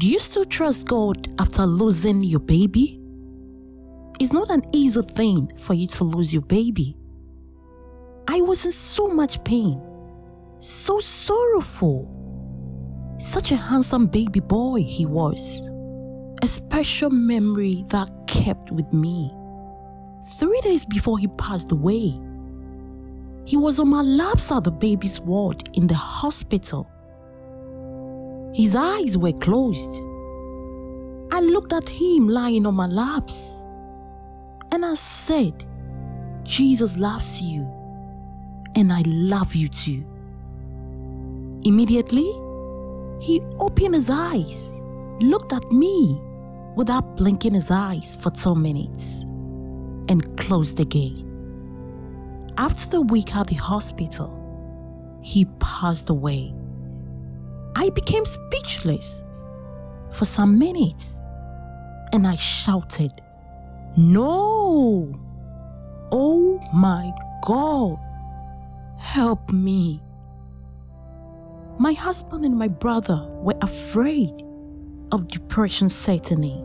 Do you still trust God after losing your baby? It's not an easy thing for you to lose your baby. I was in so much pain, so sorrowful. Such a handsome baby boy he was. A special memory that kept with me. Three days before he passed away, he was on my laps at the baby's ward in the hospital. His eyes were closed. I looked at him lying on my laps and I said, Jesus loves you and I love you too. Immediately, he opened his eyes, looked at me without blinking his eyes for two minutes, and closed again. After the week at the hospital, he passed away. I became speechless for some minutes and I shouted, No! Oh my God! Help me! My husband and my brother were afraid of depression in.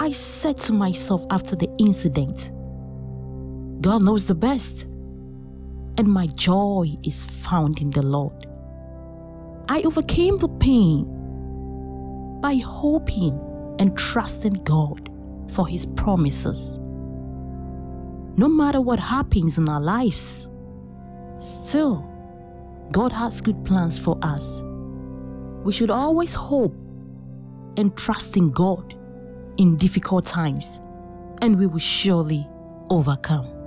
I said to myself after the incident, God knows the best, and my joy is found in the Lord. I overcame the pain by hoping and trusting God for His promises. No matter what happens in our lives, still, God has good plans for us. We should always hope and trust in God in difficult times, and we will surely overcome.